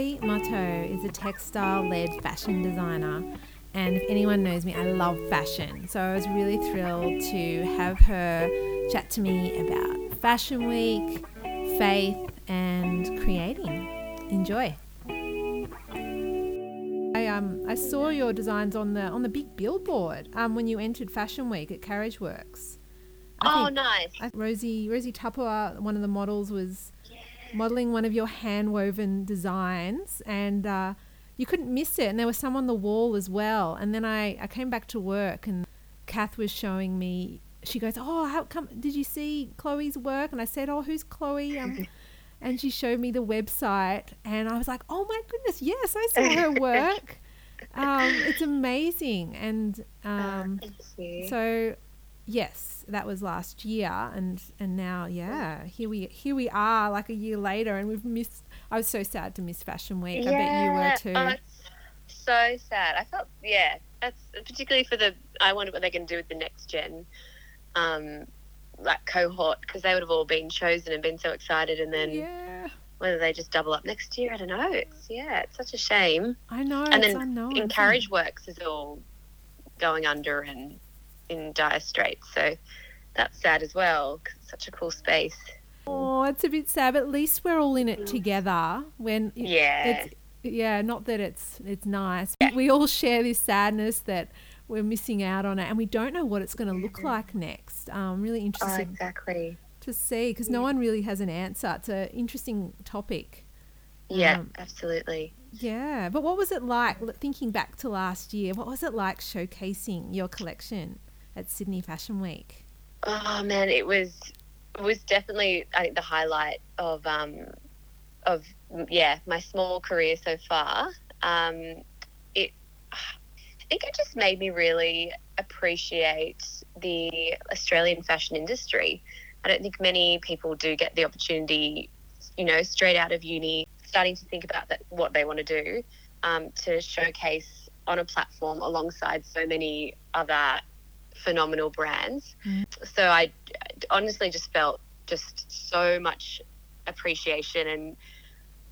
Chloe Motto is a textile led fashion designer. And if anyone knows me, I love fashion. So I was really thrilled to have her chat to me about Fashion Week, faith, and creating. Enjoy. I um I saw your designs on the on the big billboard um when you entered Fashion Week at Carriageworks. I oh, nice. I, Rosie Rosie Tupper, one of the models, was modeling one of your hand woven designs, and uh, you couldn't miss it. And there was some on the wall as well. And then I, I came back to work, and Kath was showing me. She goes, "Oh, how come? Did you see Chloe's work?" And I said, "Oh, who's Chloe?" Um, and she showed me the website, and I was like, "Oh my goodness, yes, I saw her work." um, it's amazing, and ah, um, so yes, that was last year, and and now yeah, here we here we are, like a year later, and we've missed. I was so sad to miss Fashion Week. Yeah, I bet you were too. Oh, so sad. I felt yeah. That's particularly for the. I wonder what they're going to do with the next gen, um, like cohort, because they would have all been chosen and been so excited, and then yeah. Whether they just double up next year, I don't know. It's yeah, it's such a shame. I know. And then unknown, in Carriage Works is all going under and in dire straits. So that's sad as well because it's such a cool space. Oh, it's a bit sad. But at least we're all in it together. When yeah, it's, yeah, not that it's it's nice. Yeah. We all share this sadness that we're missing out on it, and we don't know what it's going to look like next. Um, really interesting. Oh, exactly. To see because no one really has an answer. It's an interesting topic. Yeah, um, absolutely. Yeah, but what was it like thinking back to last year? What was it like showcasing your collection? At Sydney Fashion Week? Oh man, it was it was definitely I think the highlight of um of yeah my small career so far. Um, it I think it just made me really appreciate the Australian fashion industry. I don't think many people do get the opportunity, you know, straight out of uni, starting to think about that what they want to do, um, to showcase on a platform alongside so many other phenomenal brands. Mm. So I honestly just felt just so much appreciation and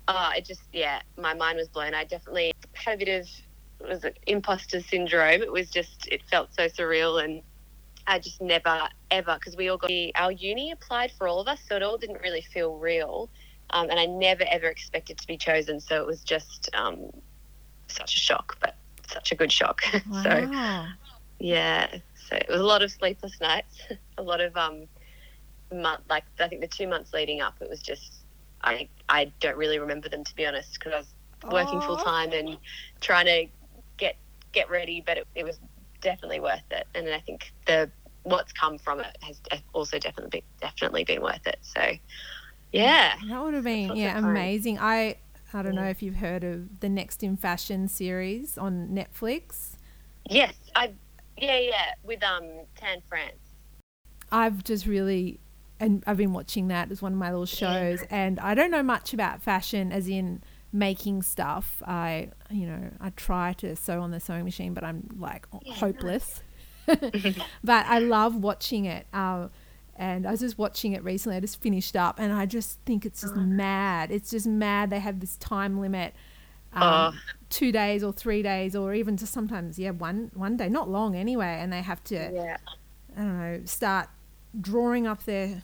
uh, it just yeah my mind was blown. I definitely had a bit of was it imposter syndrome. It was just it felt so surreal and I just never ever because we all got our uni applied for all of us, so it all didn't really feel real. Um, and I never ever expected to be chosen, so it was just um, such a shock, but such a good shock. Wow. so yeah, so it was a lot of sleepless nights, a lot of um, month like I think the two months leading up, it was just I I don't really remember them to be honest because I was working full time and trying to get get ready, but it, it was definitely worth it. And I think the what's come from it has also definitely been, definitely been worth it. So yeah, that would have been yeah amazing. I I don't know if you've heard of the Next in Fashion series on Netflix. Yes, I yeah, yeah, with um Tan France. I've just really and I've been watching that as one of my little shows yeah. and I don't know much about fashion as in making stuff. I you know, I try to sew on the sewing machine but I'm like yeah, hopeless. But I love watching it. Um, and I was just watching it recently. I just finished up, and I just think it's just oh. mad. It's just mad. They have this time limit um, uh, two days or three days or even just sometimes yeah one one day not long anyway and they have to yeah. i don't know start drawing up their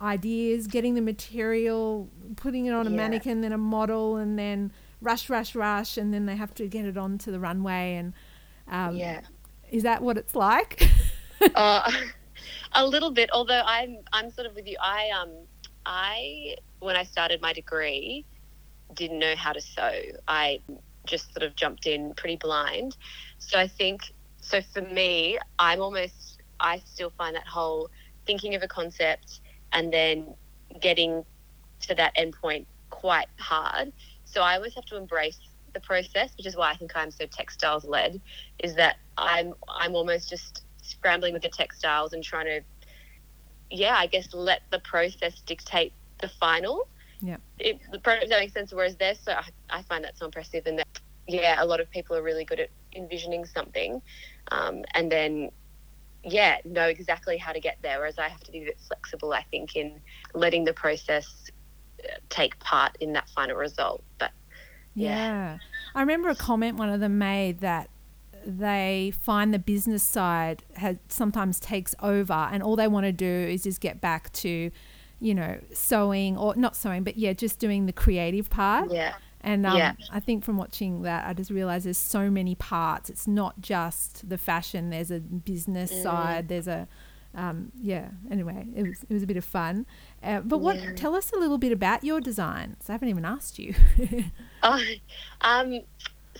ideas getting the material putting it on a yeah. mannequin then a model and then rush rush rush and then they have to get it onto the runway and um, yeah is that what it's like uh, a little bit although i'm i'm sort of with you i um i when i started my degree didn't know how to sew. I just sort of jumped in pretty blind. So I think, so for me, I'm almost, I still find that whole thinking of a concept and then getting to that endpoint quite hard. So I always have to embrace the process, which is why I think I'm so textiles led, is that I'm I'm almost just scrambling with the textiles and trying to yeah, I guess let the process dictate the final yeah. It, the product that makes sense. Whereas there, so I, I, find that so impressive, and that yeah, a lot of people are really good at envisioning something, um, and then yeah, know exactly how to get there. Whereas I have to be a bit flexible, I think, in letting the process uh, take part in that final result. But Yeah. I remember a comment one of them made that they find the business side has sometimes takes over and all they want to do is just get back to you know sewing or not sewing but yeah just doing the creative part Yeah. and um, Yeah. I think from watching that, I just realized there's so many parts. It's not just the fashion. There's a business Mm. side. There's a, um, yeah. Anyway, it was it was a bit of fun. Uh, but what? Yeah. Tell us a little bit about your designs. I haven't even asked you. Oh, um,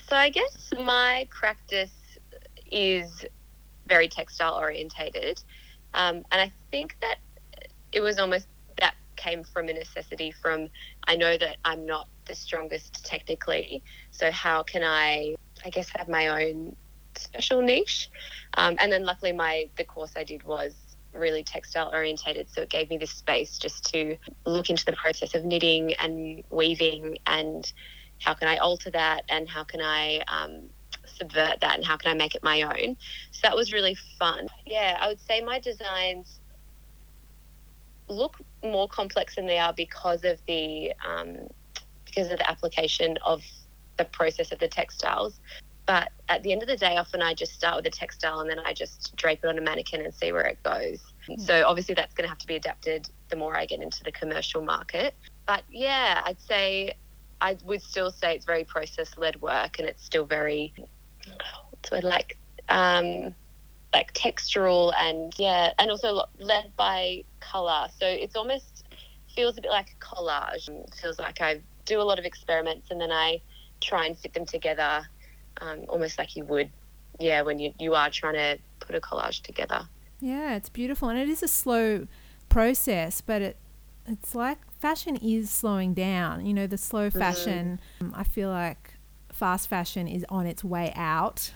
so I guess my practice is very textile orientated, um, and I think that it was almost came from a necessity. From I know that I'm not the strongest technically, so how can I, I guess, have my own special niche? Um, and then luckily, my the course I did was really textile orientated, so it gave me this space just to look into the process of knitting and weaving and how can I alter that and how can I um, subvert that and how can I make it my own. So that was really fun. Yeah, I would say my designs look more complex than they are because of the um, because of the application of the process of the textiles. But at the end of the day, often I just start with a textile and then I just drape it on a mannequin and see where it goes. So obviously that's going to have to be adapted the more I get into the commercial market. But yeah, I'd say I would still say it's very process led work and it's still very what's the word like um, like textural and yeah, and also led by color. So it's almost feels a bit like a collage. It feels like I do a lot of experiments and then I try and fit them together, um, almost like you would, yeah, when you you are trying to put a collage together. yeah, it's beautiful, and it is a slow process, but it it's like fashion is slowing down. You know, the slow fashion. um, I feel like fast fashion is on its way out.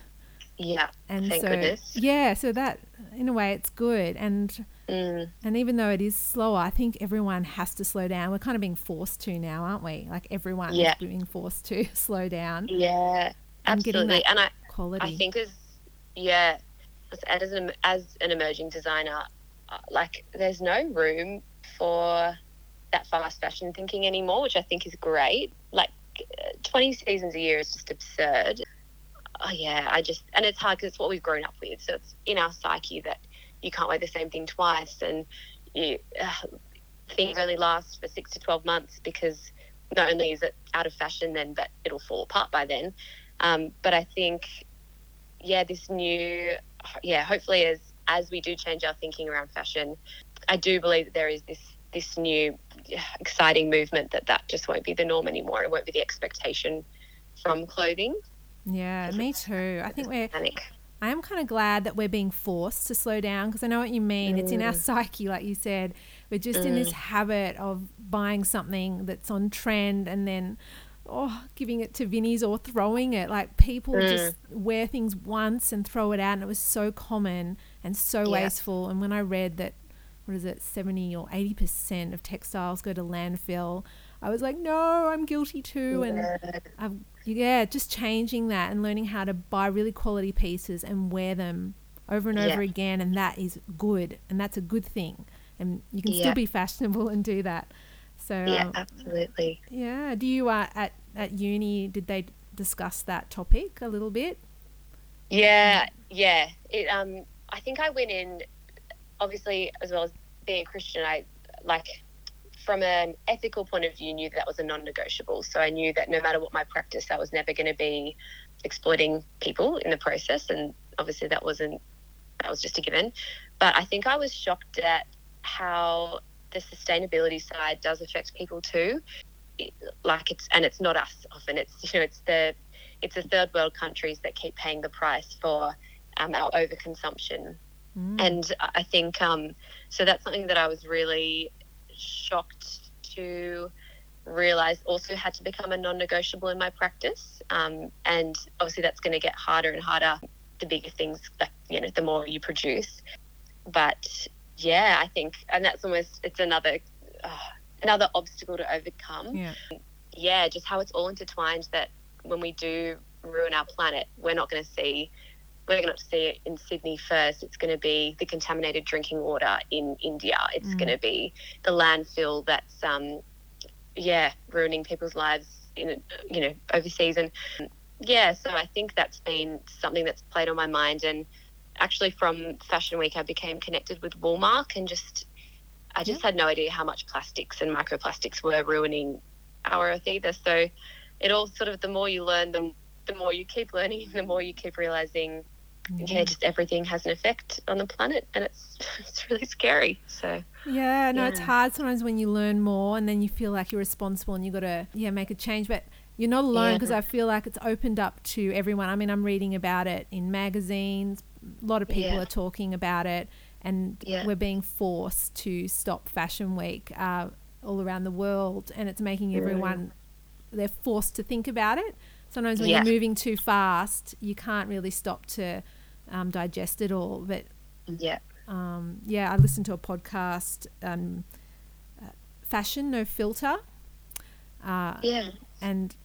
Yeah, and Thank so goodness. yeah so that in a way it's good and mm, and even though it is slower i think everyone has to slow down we're kind of being forced to now aren't we like everyone Yeah. is being forced to slow down yeah, And getting absolutely. And I quality I think as yeah, as, as an as an emerging designer, uh, like there's no room for that fast fashion thinking anymore, which I think is great. Like uh, 20 seasons a year is just absurd. Oh yeah, I just and it's hard because it's what we've grown up with, so it's in our psyche that you can't wear the same thing twice, and you uh, things only last for six to 12 months because not only is it out of fashion then, but it'll fall apart by then. Um, but I think yeah, this new, yeah, hopefully as as we do change our thinking around fashion, I do believe that there is this this new exciting movement that that just won't be the norm anymore. It won't be the expectation from clothing. Yeah me too. I think we're Panic. i am kind of glad that we're being forced to slow down because i know what you mean. It's in our psyche like you said. We're just in this habit of buying something that's on trend and then oh giving it to Vinnie's or throwing it. Like people just wear things once and throw it out and it was so common and so Yeah. wasteful. And when i read that what is it 70 or 80 percent of textiles go to landfill i was like no i'm guilty too and I've, yeah, just changing that and learning how to buy really quality pieces and wear them over and Yeah. over again, and that is good, and that's a good thing, and you can Yeah. still be fashionable and do that. So Yeah, um, absolutely. yeah, do you uh, at at uni did they discuss that topic a little bit? Yeah, yeah. It um I think I went in obviously as well as being a Christian, I like from an ethical point of view knew that, that was a non-negotiable. So I knew that no matter what my practice, I was never going to be exploiting people in the process and obviously that wasn't that was just a given. But I think I was shocked at how the sustainability side does affect people too. It- like it's and it's not us often. It's you know it's the it's the third world countries that keep paying the price for um, our overconsumption. Mm. And I I think um, so. That's something that I was really shocked to realize also had to become a non-negotiable in my practice. Um, and obviously, that's going to get harder and harder the bigger things, like you know, the more you produce. But yeah, I think, and that's almost it's another uh, another obstacle to overcome yeah, yeah, just how it's all intertwined that when we do ruin our planet, we're not going to see we're going to see it in Sydney first. It's going to be the contaminated drinking water in India. It's Mm. going to be the landfill that's um yeah ruining people's lives in you know overseas and yeah so i think that's been something that's played on my mind and actually from fashion week i became connected with woolmark and just i just had no idea how much plastics and microplastics were ruining our earth either so it all sort of the more you learn the, the more you keep learning the more you keep realizing yeah, just everything has an effect on the planet, and it's it's really scary. So yeah, no, yeah. it's hard sometimes when you learn more, and then you feel like you're responsible, and you got to yeah make a change. But you're not alone because yeah. I feel like it's opened up to everyone. I mean, I'm reading about it in magazines. A lot of people yeah. are talking about it, and we're being forced to stop Fashion Week uh, all around the world, and it's making everyone they're forced to think about it. Sometimes when you're moving too fast, you can't really stop to um, digest it all. But yeah, um, yeah, I listened to a podcast, um, uh, Fashion No Filter. Uh, yeah, and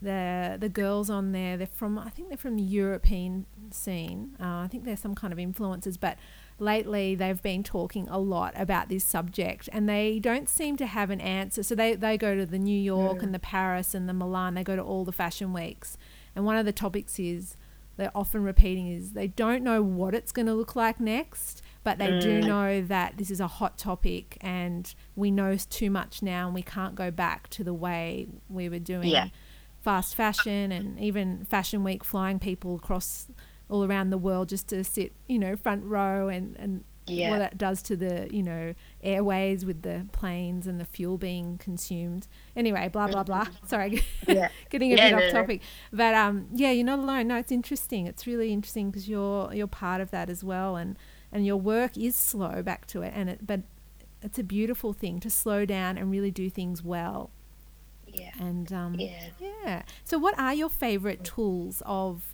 the the girls on there, they're from I think they're from the European scene. Uh, I think they're some kind of influencers, but lately they've been talking a lot about this subject and they don't seem to have an answer. So they, they go to the New York yeah. and the Paris and the Milan, they go to all the fashion weeks. And one of the topics is they're often repeating is they don't know what it's going to look like next, but they mm. do know that this is a hot topic and we know too much now and we can't go back to the way we were doing yeah. fast fashion and even fashion week flying people across all around the world just to sit, you know, front row and, and yeah. what that does to the you know airways with the planes and the fuel being consumed. Anyway, blah blah blah. Mm-hmm. Sorry, yeah. getting a yeah, bit no, off topic, no. but um, yeah, you're not alone. No, it's interesting. It's really interesting because you're you're part of that as well, and and your work is slow. Back to it, and it but it's a beautiful thing to slow down and really do things well. Yeah. And um, yeah. Yeah. So, what are your favorite tools of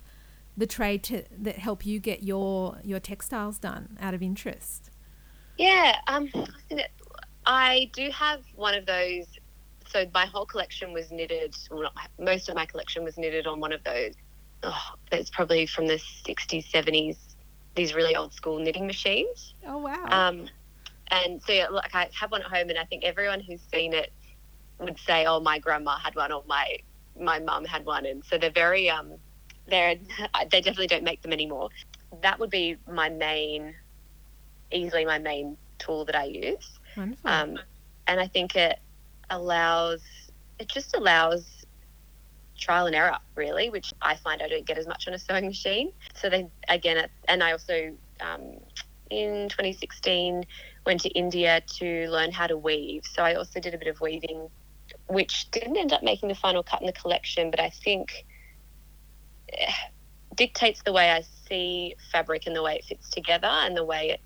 the trade to, that help you get your your textiles done out of interest? Yeah, um, I do have one of those. So my whole collection was knitted. Well, not, most of my collection was knitted on one of those. Oh, it's probably from the '60s, '70s. These really old school knitting machines. Oh wow. Um, and so yeah, like I have one at home, and I think everyone who's seen it would say, "Oh, my grandma had one," or "My my mum had one," and so they're very um they're they definitely don't make them anymore. That would be my main, easily my main tool that I use. Um, and I think it allows it just allows trial and error really, which I find I don't get as much on a sewing machine. So then again, and I also um, in 2016 went to India to learn how to weave. So I also did a bit of weaving, which didn't end up making the final cut in the collection, but I think dictates the way I see fabric and the way it fits together and the way it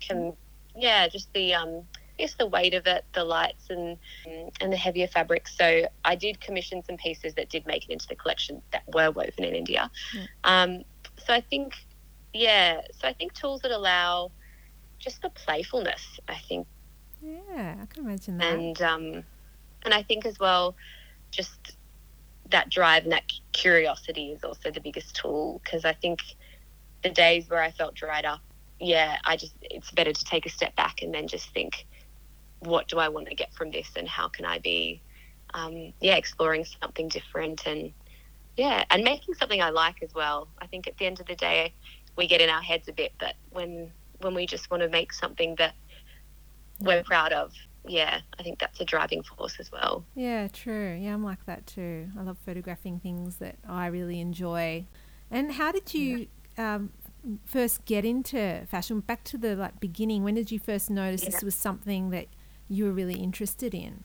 can, yeah, just the um, I guess the weight of it, the lights and and the heavier fabrics. So I did commission some pieces that did make it into the collection that were woven in India. Mm. Um, so I think, yeah, so I think tools that allow just the playfulness. I think. Yeah, I can imagine that. And um, and I think as well, just that drive and that curiosity is also the biggest tool because I think the days where I felt dried up, yeah, I just it's better to take a step back and then just think, what do I want to get from this, and how can I be, um, yeah, exploring something different and yeah, and making something I like as well. I think at the end of the day, we get in our heads a bit, but when when we just want to make something that we're proud of, yeah, I think that's a driving force as well. Yeah, true. Yeah, I'm like that too. I love photographing things that I really enjoy. And how did you yeah. um, first get into fashion? Back to the like beginning. When did you first notice yeah. this was something that you were really interested in?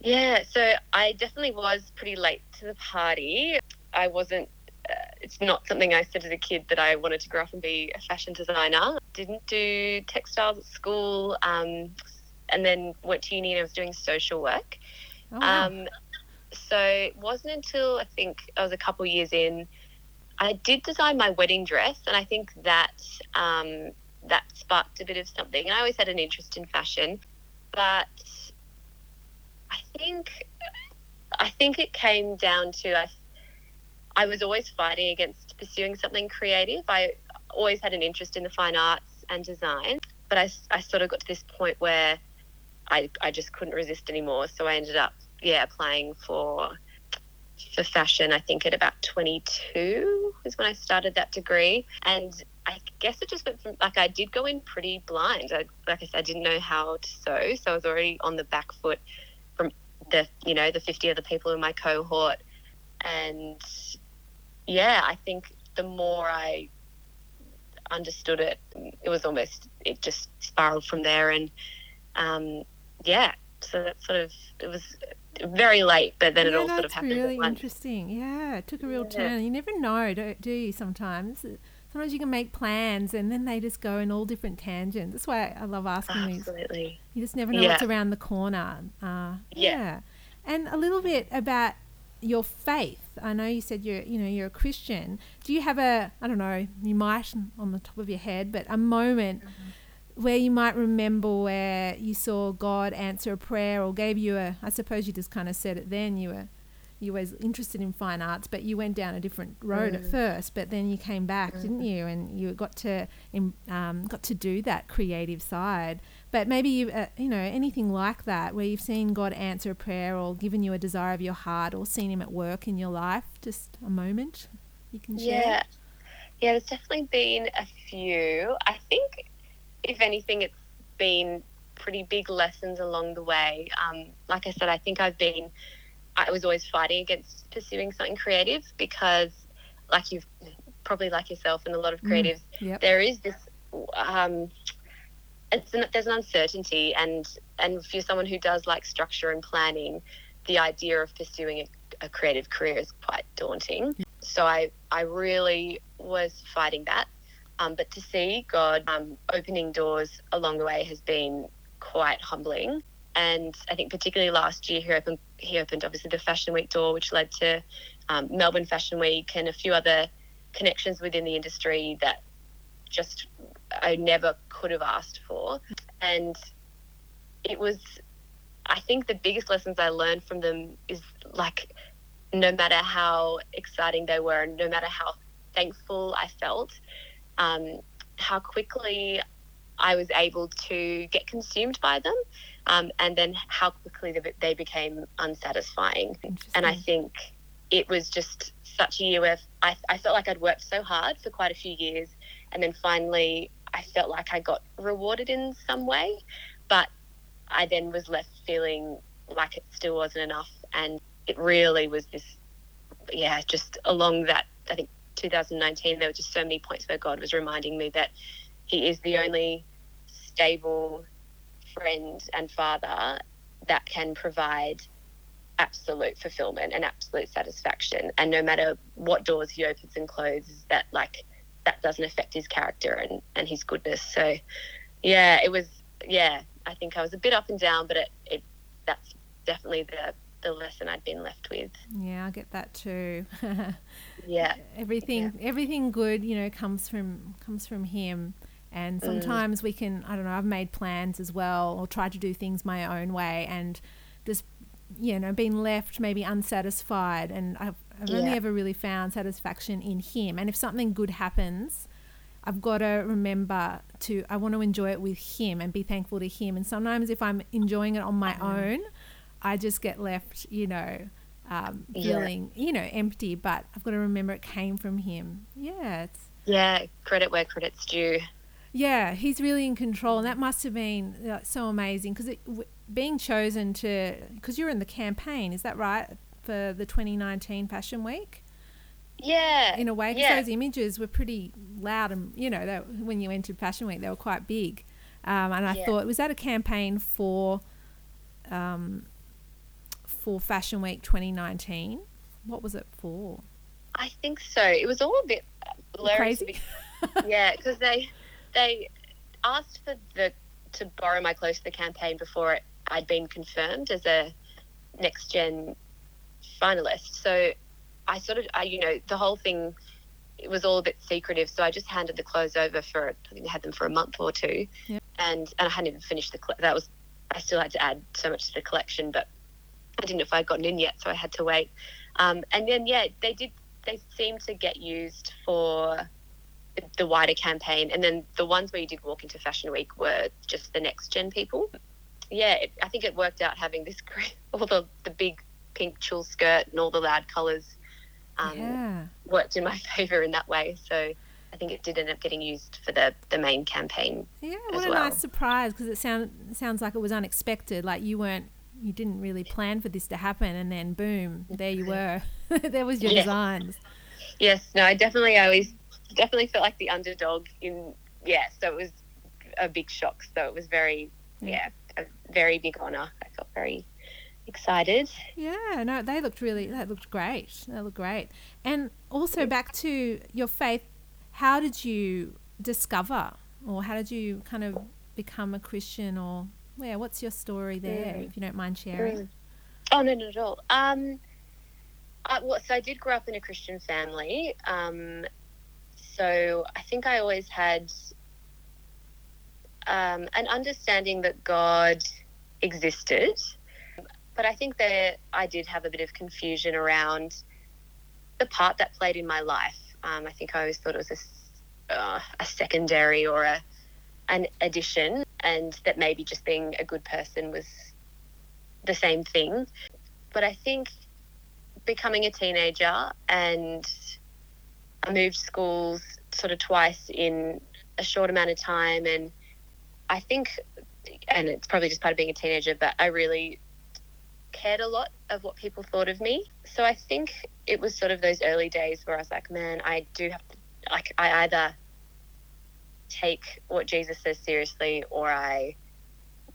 Yeah, so I definitely was pretty late to the party. I wasn't. Uh, it's not something I said as a kid that I wanted to grow up and be a fashion designer. Didn't do textiles at school. Um, and then went to uni and I was doing social work. Oh, wow. um, so it wasn't until I think I was a couple years in, I did design my wedding dress, and I think that um, that sparked a bit of something. And I always had an interest in fashion, but I think I think it came down to I, I was always fighting against pursuing something creative. I always had an interest in the fine arts and design, but I, I sort of got to this point where I, I just couldn't resist anymore. So I ended up, yeah, applying for for fashion, I think at about 22 was when I started that degree. And I guess it just went from like I did go in pretty blind. I, like I said, I didn't know how to sew, so I was already on the back foot from the you know the 50 other people in my cohort, and yeah, I think the more I understood it, it was almost it just spiraled from there, and um, yeah, so that sort of it was very late, but then yeah, it all sort of happened. really interesting. Yeah, it took a real yeah. turn. You never know, do, do you? Sometimes sometimes you can make plans and then they just go in all different tangents. That's why I love asking Absolutely. these. Absolutely. You just never know yeah. what's around the corner. Uh, yeah. yeah. And a little bit about your faith. I know you said you're, you know, you're a Christian. Do you have a, I don't know, you might on the top of your head, but a moment mm-hmm. Where you might remember where you saw God answer a prayer or gave you a, I suppose you just kind of said it then, you were you were interested in fine arts, but you went down a different road mm. at first. But then you came back, mm. didn't you? And you got to um, got to do that creative side. But maybe you uh, you know anything like that, where you've seen God answer a prayer or given you a desire of your heart, or seen Him at work in your life. Just a moment you can share. Yeah, yeah. There's definitely been a few. I think, if anything, it's been pretty big lessons along the way. Um, like I said, I think I've been I was always fighting against pursuing something creative because, like you've probably like yourself and a lot of mm, creatives, mm, yep. there is this. Um, it's an, there's an uncertainty, and and if you're someone who does like structure and planning, the idea of pursuing a, a creative career is quite daunting. So I I really was fighting that, um, but to see God um, opening doors along the way has been quite humbling. And I think particularly last year he opened he opened obviously the Fashion Week door, which led to um, Melbourne Fashion Week and a few other connections within the industry that just I never could have asked for. And it was, I think, the biggest lessons I learned from them is like, no matter how exciting they were, no matter how thankful I felt, um, how quickly I was able to get consumed by them um, and then how quickly they became unsatisfying. And I think it was just such a year where I, I felt like I'd worked so hard for quite a few years, and then finally I felt like I got rewarded in some way, but I then was left feeling like it still wasn't enough, and it really was this, yeah, just along that I think 2019 there were just so many points where God was reminding me that He is the only stable friend and father that can provide absolute fulfillment and absolute satisfaction. And no matter what doors he opens and closes, that like that doesn't affect his character and, and his goodness. So yeah, it was yeah, I think I was a bit up and down, but it, it that's definitely the the lesson I'd been left with. Yeah, I get that too. yeah. Everything yeah. everything good, you know, comes from comes from him. And mm. sometimes mm. we can, I don't know, I've made plans as well or tried to do things my own way and just, you know, been left maybe unsatisfied. And I've, I've yeah. only ever really found satisfaction in Him. And if something good happens, I've got to remember to, I want to enjoy it with Him and be thankful to Him. And sometimes if I'm enjoying it on my mm. own, I just get left, you know, um, feeling, yeah. you know, empty. But I've got to remember it came from Him. Yeah. It's, yeah, credit where credit's due. Yeah, he's really in control, and that must have been uh, so amazing because w- being chosen to because you're in the campaign, is that right for the 2019 Fashion Week? Yeah, in a way, because yeah. those images were pretty loud, and you know, when you entered Fashion Week, they were quite big. Um, and I yeah. thought, was that a campaign for um, for Fashion Week 2019? What was it for? I think so. It was all a bit blurry. Crazy. yeah, because they they asked for the to borrow my clothes for the campaign before it, I'd been confirmed as a next gen finalist. So I sort of, I, you know, the whole thing it was all a bit secretive. So I just handed the clothes over for I think I had them for a month or two, yep. and and I hadn't even finished the that was I still had to add so much to the collection, but I didn't know if I'd gotten in yet, so I had to wait. Um, and then yeah, they did. They seemed to get used for the wider campaign, and then the ones where you did walk into Fashion Week were just the next gen people. Yeah, it, I think it worked out having this great, all the, the big pink tulle skirt and all the loud colours um, yeah. worked in my favour in that way. So I think it did end up getting used for the, the main campaign. Yeah, what a well. nice surprise because it sound, sounds like it was unexpected. Like you weren't, you didn't really plan for this to happen, and then boom, there you were. there was your Yeah. designs. Yes, no, I definitely I always definitely felt like the underdog in yeah, so it was a big shock. So it was very yeah, a very big honour. I felt very excited. Yeah, no, they looked really, that looked great. They looked great. And also back to your faith, how did you discover or how did you kind of become a Christian or, yeah, what's your story there, Mm. if you don't mind sharing? Mm. Oh no, not at all. Um, I, well, so I did grow up in a Christian family. Um, so I think I always had um, an understanding that God existed, but I think that I did have a bit of confusion around the part that played in my life. Um, I think I always thought it was a, uh, a secondary or a an addition, and that maybe just being a good person was the same thing. But I think becoming a teenager and I moved schools sort of twice in a short amount of time. And I think, and it's probably just part of being a teenager, but I really cared a lot of what people thought of me. So I think it was sort of those early days where I was like, man, I do have to, like, I either take what Jesus says seriously or I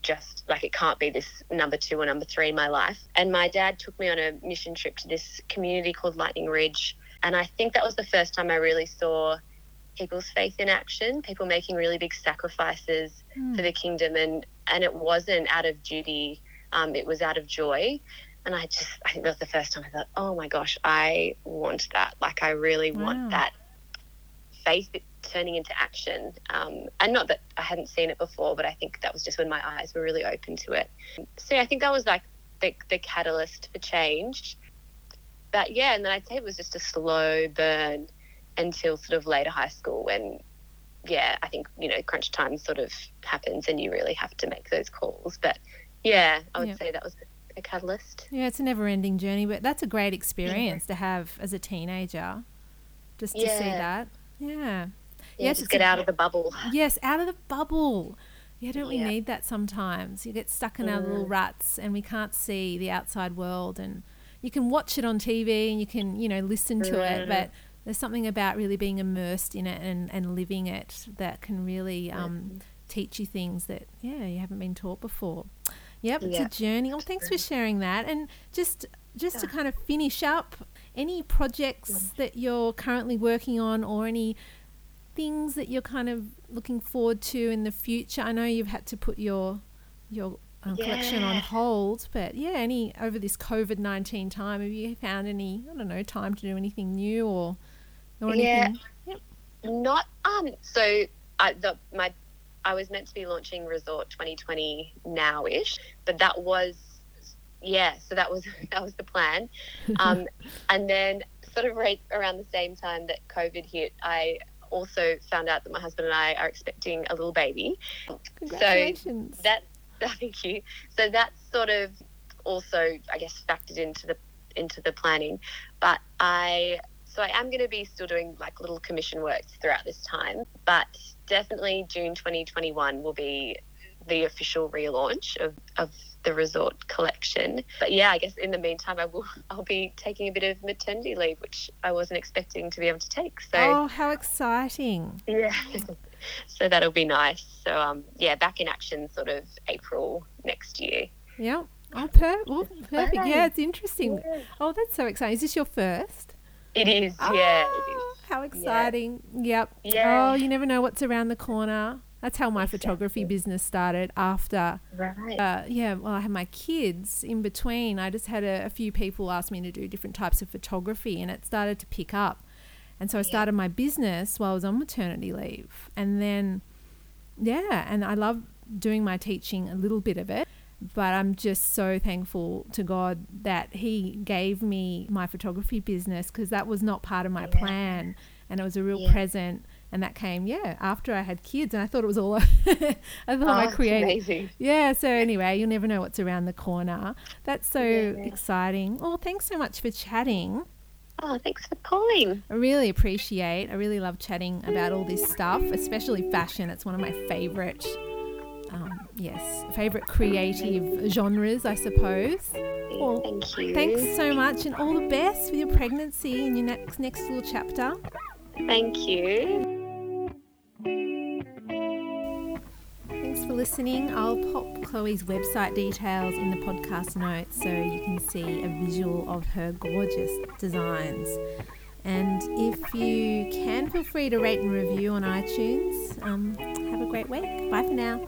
just like it can't be this number two or number three in my life. And my dad took me on a mission trip to this community called Lightning Ridge. And I think that was the first time I really saw people's faith in action, people making really big sacrifices Hmm. for the kingdom. And, and it wasn't out of duty, um, it was out of joy. And I just, I think that was the first time I thought, oh my gosh, I want that. Like, I really Wow. want that faith turning into action. Um, and not that I hadn't seen it before, but I think that was just when my eyes were really open to it. So yeah, I think that was like the, the catalyst for change. But yeah, and then I'd say it was just a slow burn until sort of later high school when, yeah, I think, you know, crunch time sort of happens and you really have to make those calls. But yeah, I would Yeah. say that was a catalyst. Yeah, it's a never ending journey, but that's a great experience to have as a teenager. Just to see that. Yeah. Yeah, Yes, just it's get a- out of the bubble. Yes, out of the bubble. Yeah, don't we need that sometimes? You get stuck in our little Mm. ruts and we can't see the outside world and you can watch it on TV and you can, you know, listen to it, Mm. but there's something about really being immersed in it and, and living it that can really Mm. um, teach you things that, yeah, you haven't been taught before. Yep, it's Yeah. a journey. Oh, thanks for sharing that. And just just to kind of finish up, any projects that you're currently working on or any things that you're kind of looking forward to in the future? I know you've had to put your your um, collection on hold, but yeah, any over this COVID nineteen time, have you found any I don't know time to do anything new or or Yeah. anything? Not um. So I the my I was meant to be launching Resort 2020 now-ish, but that was yeah. So that was that was the plan. Um, and then sort of right around the same time that COVID hit, I also found out that my husband and I are expecting a little baby. Congratulations. That thank you. So that's sort of also, I guess, factored into the into the planning. But I so I am going to be still doing like little commission works throughout this time. But definitely June 2021 will be the official relaunch of, of the resort collection. But yeah, I guess in the meantime, I will I'll be taking a bit of maternity leave, which I wasn't expecting to be able to take. So oh, how exciting! yeah. so that'll be nice. So um yeah, back in action sort of April next year. Yeah. Oh, per- well, perfect. Yeah, it's interesting. Oh, that's so exciting. Is this your first? It is, yeah, it Oh, How exciting. Yep. Yeah. Oh, you never know what's around the corner. That's how my photography business started after. Right. uh, yeah, well, I had my kids in between. I just had a, a few people ask me to do different types of photography and it started to pick up. And so I started my business while I was on maternity leave. And then, yeah, and I love doing my teaching, a little bit of it. But I'm just so thankful to God that He gave me my photography business because that was not part of my Yeah. plan. And it was a real Yeah. present and that came yeah after I had kids, and I thought it was all. I thought Oh, my that's creative. amazing. Yeah. So anyway, you'll never know what's around the corner. That's so Yeah. exciting. Oh, thanks so much for chatting. Oh, thanks for calling. I really appreciate. I really love chatting about all this stuff, especially fashion. It's one of my favorite, um, yes, favorite creative genres, I suppose. Well, Thank you. Thanks so much, and all the best with your pregnancy and your next next little chapter. Thank you. Listening. I'll pop Chloe's website details in the podcast notes so you can see a visual of her gorgeous designs. And if you can, feel free to rate and review on iTunes. Um, have a great week. Bye for now.